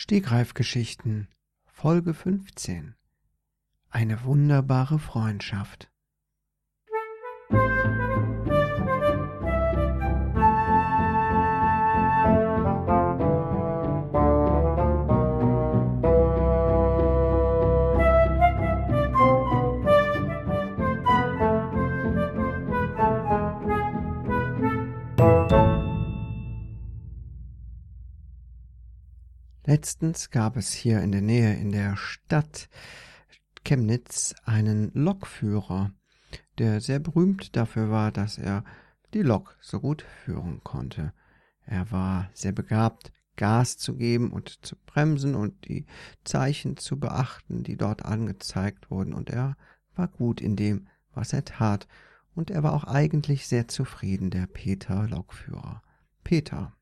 Stegreifgeschichten Folge 15 Eine wunderbare Freundschaft Letztens gab es hier in der Nähe in der Stadt Chemnitz einen Lokführer, der sehr berühmt dafür war, dass er die Lok so gut führen konnte. Er war sehr begabt, Gas zu geben und zu bremsen und die Zeichen zu beachten, die dort angezeigt wurden, und er war gut in dem, was er tat, und er war auch eigentlich sehr zufrieden, der Peter Lokführer. Peter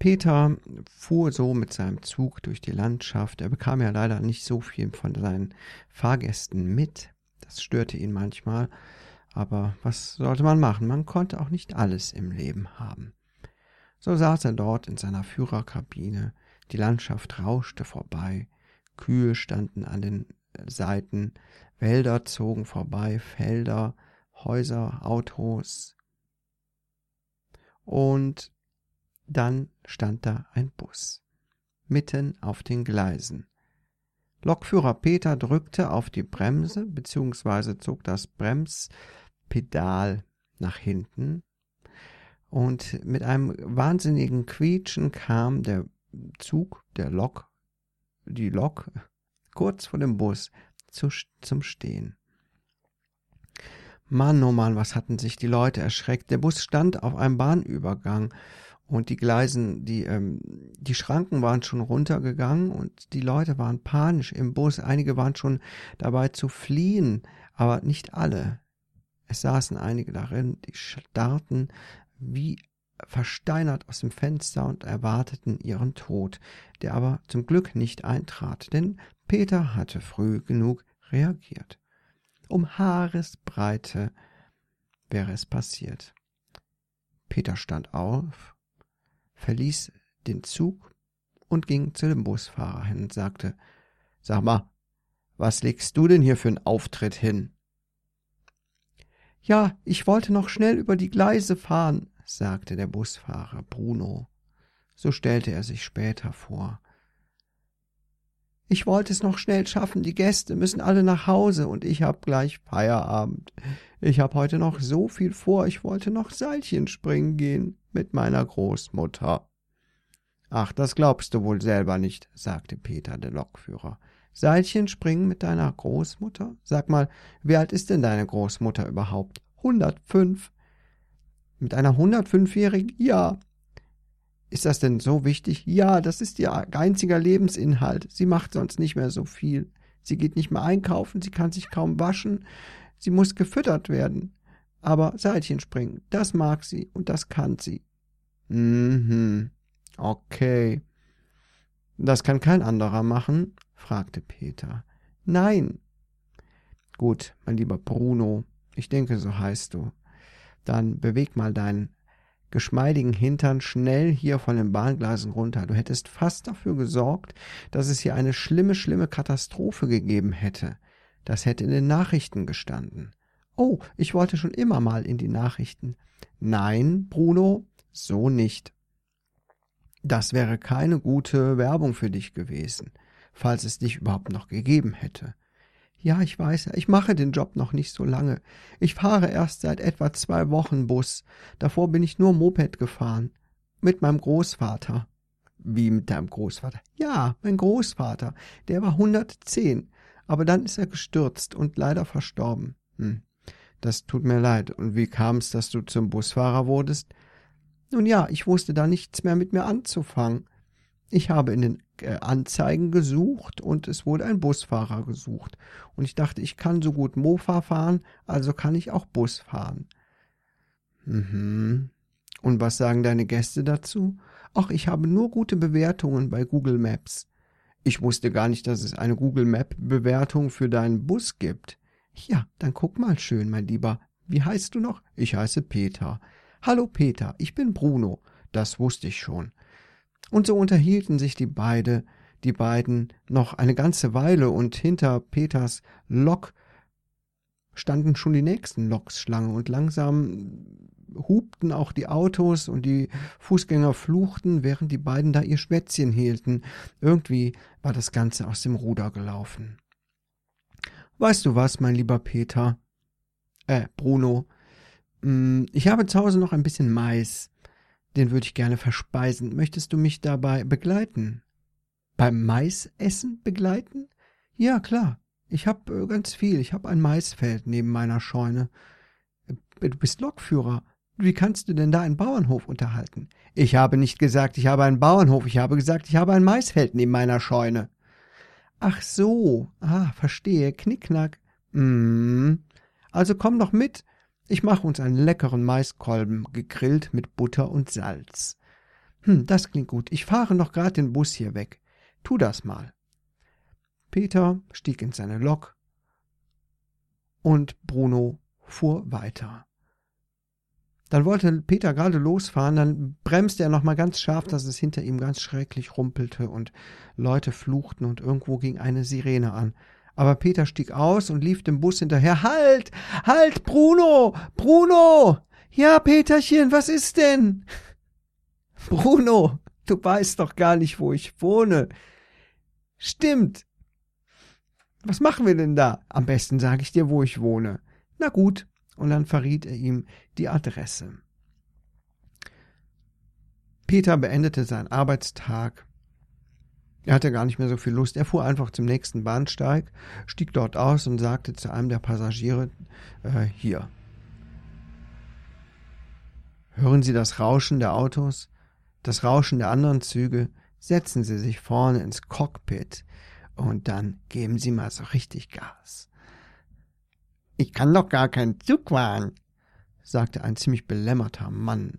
Peter fuhr so mit seinem Zug durch die Landschaft. Er bekam ja leider nicht so viel von seinen Fahrgästen mit. Das störte ihn manchmal. Aber was sollte man machen? Man konnte auch nicht alles im Leben haben. So saß er dort in seiner Führerkabine. Die Landschaft rauschte vorbei. Kühe standen an den Seiten. Wälder zogen vorbei. Felder, Häuser, Autos. Und dann stand da ein Bus. Mitten auf den Gleisen. Lokführer Peter drückte auf die Bremse bzw. zog das Bremspedal nach hinten und mit einem wahnsinnigen Quietschen kam der Zug, der Lok, die Lok kurz vor dem Bus zu, zum Stehen. Mann, oh Mann, was hatten sich die Leute erschreckt. Der Bus stand auf einem Bahnübergang und die Gleisen, die, ähm, die Schranken waren schon runtergegangen und die Leute waren panisch im Bus. Einige waren schon dabei zu fliehen, aber nicht alle. Es saßen einige darin, die starrten wie versteinert aus dem Fenster und erwarteten ihren Tod, der aber zum Glück nicht eintrat, denn Peter hatte früh genug reagiert. Um Haaresbreite wäre es passiert. Peter stand auf verließ den Zug und ging zu dem Busfahrer hin und sagte, Sag mal, was legst du denn hier für einen Auftritt hin? Ja, ich wollte noch schnell über die Gleise fahren, sagte der Busfahrer Bruno. So stellte er sich später vor. Ich wollte es noch schnell schaffen, die Gäste müssen alle nach Hause und ich hab gleich Feierabend. Ich hab heute noch so viel vor, ich wollte noch Seilchen springen gehen mit meiner Großmutter. Ach, das glaubst du wohl selber nicht, sagte Peter, der Lokführer. Seilchen springen mit deiner Großmutter? Sag mal, wie alt ist denn deine Großmutter überhaupt? Hundertfünf. Mit einer hundertfünfjährigen? Ja. Ist das denn so wichtig? Ja, das ist ihr einziger Lebensinhalt. Sie macht sonst nicht mehr so viel. Sie geht nicht mehr einkaufen, sie kann sich kaum waschen, sie muss gefüttert werden. Aber Seilchen springen, das mag sie und das kann sie. Mhm. Okay. Das kann kein anderer machen? fragte Peter. Nein. Gut, mein lieber Bruno, ich denke, so heißt du. Dann beweg mal deinen geschmeidigen Hintern schnell hier von den Bahngleisen runter. Du hättest fast dafür gesorgt, dass es hier eine schlimme, schlimme Katastrophe gegeben hätte. Das hätte in den Nachrichten gestanden. Oh, ich wollte schon immer mal in die Nachrichten. Nein, Bruno, so nicht. Das wäre keine gute Werbung für dich gewesen, falls es dich überhaupt noch gegeben hätte. Ja, ich weiß, ich mache den Job noch nicht so lange. Ich fahre erst seit etwa zwei Wochen Bus. Davor bin ich nur Moped gefahren. Mit meinem Großvater. Wie mit deinem Großvater? Ja, mein Großvater. Der war 110. Aber dann ist er gestürzt und leider verstorben. Hm. Das tut mir leid. Und wie kam es, dass du zum Busfahrer wurdest? Nun ja, ich wusste da nichts mehr mit mir anzufangen. Ich habe in den äh, Anzeigen gesucht und es wurde ein Busfahrer gesucht. Und ich dachte, ich kann so gut Mofa fahren, also kann ich auch Bus fahren. Mhm. Und was sagen deine Gäste dazu? Ach, ich habe nur gute Bewertungen bei Google Maps. Ich wusste gar nicht, dass es eine Google Map Bewertung für deinen Bus gibt. Ja, dann guck mal schön, mein Lieber. Wie heißt du noch? Ich heiße Peter. Hallo Peter, ich bin Bruno. Das wusste ich schon. Und so unterhielten sich die beide, die beiden noch eine ganze Weile und hinter Peters Lok standen schon die nächsten Loks Schlange und langsam hupten auch die Autos und die Fußgänger fluchten, während die beiden da ihr Schwätzchen hielten. Irgendwie war das Ganze aus dem Ruder gelaufen. Weißt du was, mein lieber Peter? Äh, Bruno. Mm, ich habe zu Hause noch ein bisschen Mais. Den würde ich gerne verspeisen. Möchtest du mich dabei begleiten? Beim Maisessen begleiten? Ja, klar. Ich habe äh, ganz viel. Ich habe ein Maisfeld neben meiner Scheune. Äh, du bist Lokführer. Wie kannst du denn da einen Bauernhof unterhalten? Ich habe nicht gesagt, ich habe einen Bauernhof. Ich habe gesagt, ich habe ein Maisfeld neben meiner Scheune. Ach so. Ah, verstehe. Knickknack. Hm. Also komm doch mit. Ich mache uns einen leckeren Maiskolben, gegrillt mit Butter und Salz. Hm, das klingt gut. Ich fahre noch grad den Bus hier weg. Tu das mal. Peter stieg in seine Lok und Bruno fuhr weiter. Dann wollte Peter gerade losfahren, dann bremste er nochmal ganz scharf, dass es hinter ihm ganz schrecklich rumpelte und Leute fluchten und irgendwo ging eine Sirene an. Aber Peter stieg aus und lief dem Bus hinterher. Halt! Halt, Bruno! Bruno! Ja, Peterchen, was ist denn? Bruno, du weißt doch gar nicht, wo ich wohne. Stimmt. Was machen wir denn da? Am besten sage ich dir, wo ich wohne. Na gut. Und dann verriet er ihm die Adresse. Peter beendete seinen Arbeitstag er hatte gar nicht mehr so viel Lust. Er fuhr einfach zum nächsten Bahnsteig, stieg dort aus und sagte zu einem der Passagiere, äh, hier. Hören Sie das Rauschen der Autos? Das Rauschen der anderen Züge? Setzen Sie sich vorne ins Cockpit und dann geben Sie mal so richtig Gas. Ich kann doch gar keinen Zug fahren, sagte ein ziemlich belämmerter Mann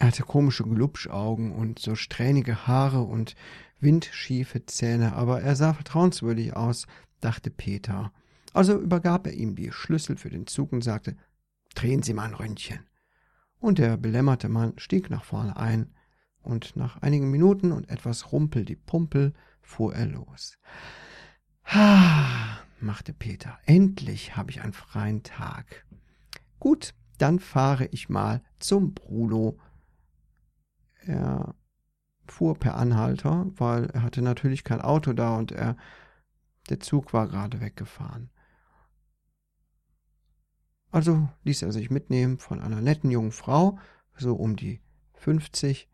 Er hatte komische Glubschaugen und so strähnige Haare und windschiefe Zähne, aber er sah vertrauenswürdig aus, dachte Peter. Also übergab er ihm die Schlüssel für den Zug und sagte, drehen Sie mal ein Ründchen. Und der belämmerte Mann stieg nach vorne ein, und nach einigen Minuten und etwas Rumpel die Pumpel fuhr er los. Ha, machte Peter, endlich habe ich einen freien Tag. Gut, dann fahre ich mal zum Bruno er fuhr per Anhalter, weil er hatte natürlich kein Auto da und er der Zug war gerade weggefahren. Also ließ er sich mitnehmen von einer netten jungen Frau, so um die 50,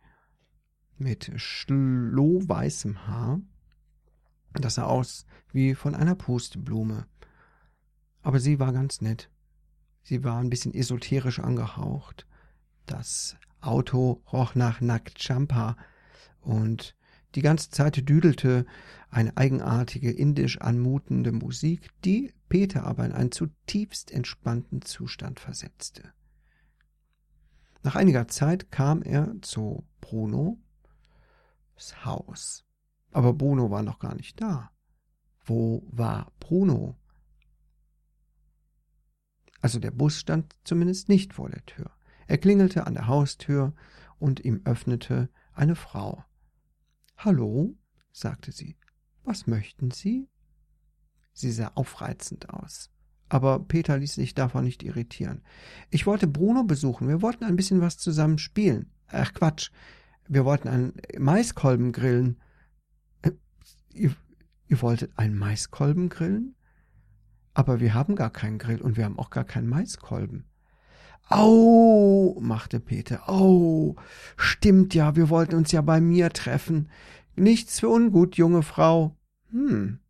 mit schlohweißem Haar. Das sah aus wie von einer Pusteblume. Aber sie war ganz nett. Sie war ein bisschen esoterisch angehaucht. Das Auto roch nach Nackt Champa und die ganze Zeit düdelte eine eigenartige indisch anmutende Musik, die Peter aber in einen zutiefst entspannten Zustand versetzte. Nach einiger Zeit kam er zu Brunos Haus. Aber Bruno war noch gar nicht da. Wo war Bruno? Also der Bus stand zumindest nicht vor der Tür. Er klingelte an der Haustür und ihm öffnete eine Frau. Hallo, sagte sie. Was möchten Sie? Sie sah aufreizend aus. Aber Peter ließ sich davon nicht irritieren. Ich wollte Bruno besuchen. Wir wollten ein bisschen was zusammen spielen. Ach Quatsch. Wir wollten einen Maiskolben grillen. Ihr, ihr wolltet einen Maiskolben grillen? Aber wir haben gar keinen Grill und wir haben auch gar keinen Maiskolben. Au, machte Peter. Au, stimmt ja, wir wollten uns ja bei mir treffen. Nichts für ungut, junge Frau. Hm.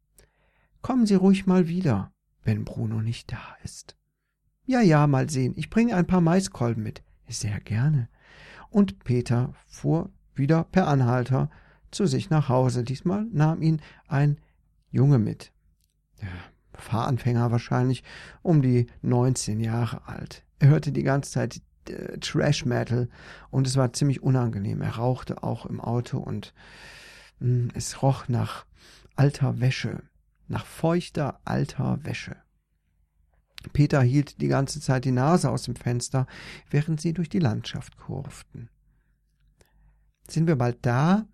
Kommen Sie ruhig mal wieder, wenn Bruno nicht da ist. Ja, ja, mal sehen. Ich bringe ein paar Maiskolben mit. Sehr gerne. Und Peter fuhr wieder per Anhalter zu sich nach Hause. Diesmal nahm ihn ein Junge mit. Der Fahranfänger wahrscheinlich, um die neunzehn Jahre alt. Er hörte die ganze Zeit äh, Trash Metal und es war ziemlich unangenehm. Er rauchte auch im Auto und mh, hm, es roch nach alter Wäsche, nach feuchter alter Wäsche. Peter hielt die ganze Zeit die Nase aus dem Fenster, während sie durch die Landschaft kurften. Sind wir bald da?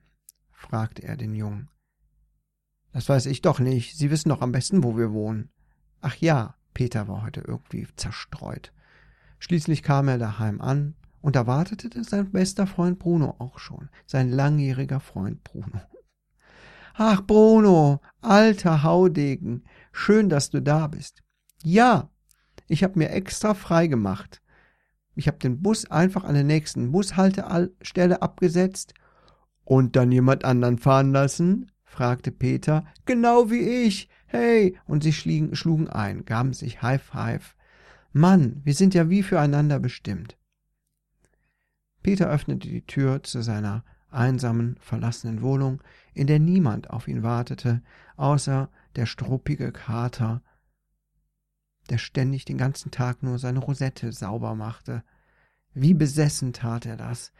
Fragte er den Jungen. Das weiß ich doch nicht. Sie wissen doch am besten, wo wir wohnen. Ach ja, Peter war heute irgendwie zerstreut. Schließlich kam er daheim an, und da wartete sein bester Freund Bruno auch schon, sein langjähriger Freund Bruno. Ach, Bruno, alter Haudegen, schön, dass du da bist. Ja, ich hab mir extra frei gemacht. Ich hab den Bus einfach an der nächsten Bushaltestelle abgesetzt und dann jemand anderen fahren lassen? fragte Peter. Genau wie ich. Hey! Und sie schlugen, schlugen ein, gaben sich High Five. Mann, wir sind ja wie füreinander bestimmt. Peter öffnete die Tür zu seiner einsamen, verlassenen Wohnung, in der niemand auf ihn wartete, außer der struppige Kater, der ständig den ganzen Tag nur seine Rosette sauber machte. Wie besessen tat er das,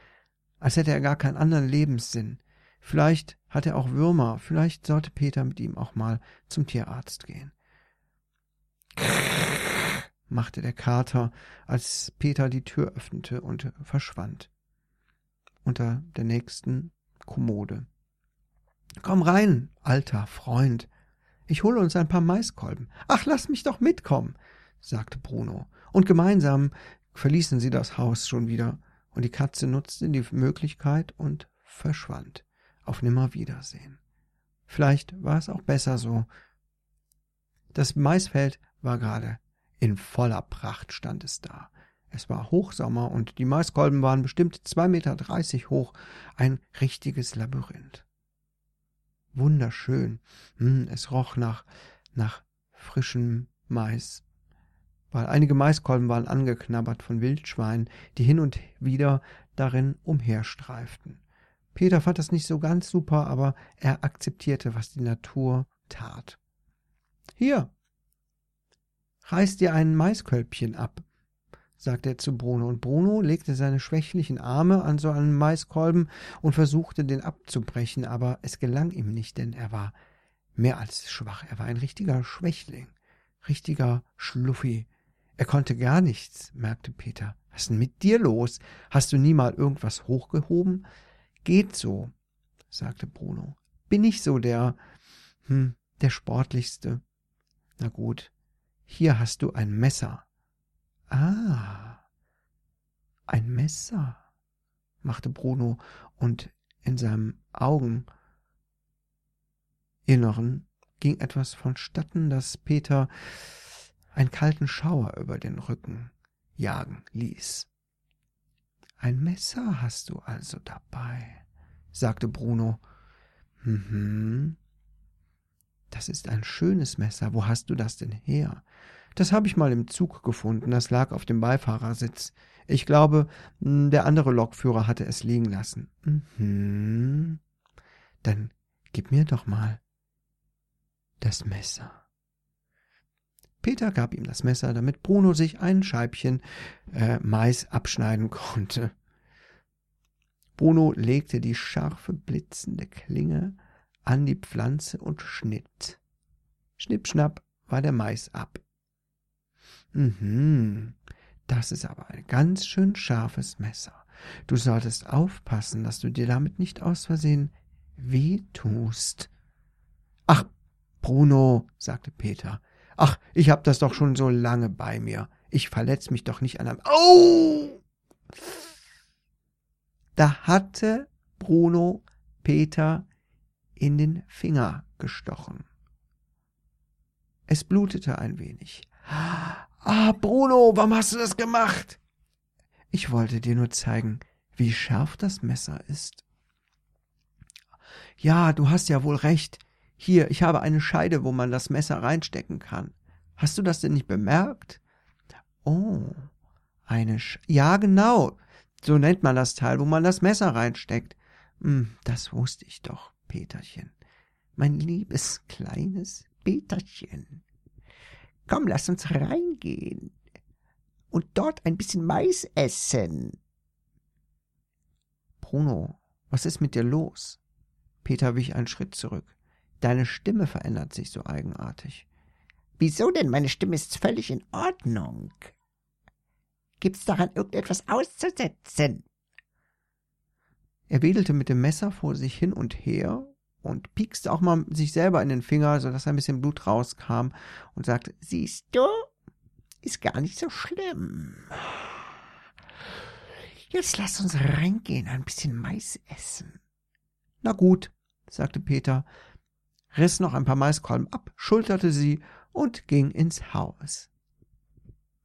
als hätte er gar keinen anderen Lebenssinn. Vielleicht hat er auch Würmer, vielleicht sollte Peter mit ihm auch mal zum Tierarzt gehen. machte der Kater, als Peter die Tür öffnete und verschwand. Unter der nächsten Kommode. Komm rein, alter Freund. Ich hole uns ein paar Maiskolben. Ach, lass mich doch mitkommen, sagte Bruno. Und gemeinsam verließen sie das Haus schon wieder, und die Katze nutzte die Möglichkeit und verschwand. Auf Nimmerwiedersehen. Vielleicht war es auch besser so. Das Maisfeld war gerade in voller Pracht stand es da. Es war Hochsommer und die Maiskolben waren bestimmt zwei Meter dreißig hoch, ein richtiges Labyrinth. Wunderschön. Hm, es roch nach, nach frischem Mais. Weil einige Maiskolben waren angeknabbert von Wildschweinen, die hin und wieder darin umherstreiften. Peter fand das nicht so ganz super, aber er akzeptierte, was die Natur tat. Hier, reiß dir ein Maiskölbchen ab, sagte er zu Bruno, und Bruno legte seine schwächlichen Arme an so einen Maiskolben und versuchte, den abzubrechen, aber es gelang ihm nicht, denn er war mehr als schwach, er war ein richtiger Schwächling, richtiger Schluffi. Er konnte gar nichts, merkte Peter. Was ist denn mit dir los? Hast du nie mal irgendwas hochgehoben? Geht so, sagte Bruno. Bin ich so der, hm, der sportlichste? Na gut, hier hast du ein Messer. Ah, ein Messer, machte Bruno, und in seinem Augeninneren ging etwas vonstatten, das Peter einen kalten Schauer über den Rücken jagen ließ. Ein Messer hast du also dabei, sagte Bruno. Mhm. Das ist ein schönes Messer. Wo hast du das denn her? Das habe ich mal im Zug gefunden, das lag auf dem Beifahrersitz. Ich glaube, hm, der andere Lokführer hatte es liegen lassen. Mhm. Dann gib mir doch mal das Messer. Peter gab ihm das Messer, damit Bruno sich ein Scheibchen äh, Mais abschneiden konnte. Bruno legte die scharfe, blitzende Klinge an die Pflanze und schnitt. Schnippschnapp war der Mais ab. Mhm, das ist aber ein ganz schön scharfes Messer. Du solltest aufpassen, dass du dir damit nicht aus Versehen weh tust. Ach, Bruno, sagte Peter. Ach, ich hab das doch schon so lange bei mir. Ich verletz mich doch nicht an einem. Au! Da hatte Bruno Peter in den Finger gestochen. Es blutete ein wenig. Ah, Bruno, warum hast du das gemacht? Ich wollte dir nur zeigen, wie scharf das Messer ist. Ja, du hast ja wohl recht. Hier, ich habe eine Scheide, wo man das Messer reinstecken kann. Hast du das denn nicht bemerkt? Oh, eine Sch Ja, genau. So nennt man das Teil, wo man das Messer reinsteckt. Hm, das wusste ich doch, Peterchen. Mein liebes kleines Peterchen. Komm, lass uns reingehen und dort ein bisschen Mais essen. Bruno, was ist mit dir los? Peter wich einen Schritt zurück. Deine Stimme verändert sich so eigenartig. Wieso denn? Meine Stimme ist völlig in Ordnung. Gibt's daran irgendetwas auszusetzen? Er wedelte mit dem Messer vor sich hin und her und piekste auch mal sich selber in den Finger, sodass ein bisschen Blut rauskam und sagte, Siehst du, ist gar nicht so schlimm. Jetzt lass uns reingehen, ein bisschen Mais essen. Na gut, sagte Peter, riss noch ein paar Maiskolben ab, schulterte sie und ging ins Haus.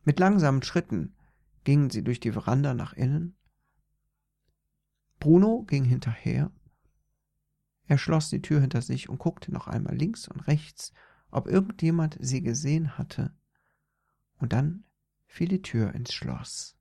Mit langsamen Schritten gingen sie durch die Veranda nach innen. Bruno ging hinterher. Er schloss die Tür hinter sich und guckte noch einmal links und rechts, ob irgendjemand sie gesehen hatte. Und dann fiel die Tür ins Schloss.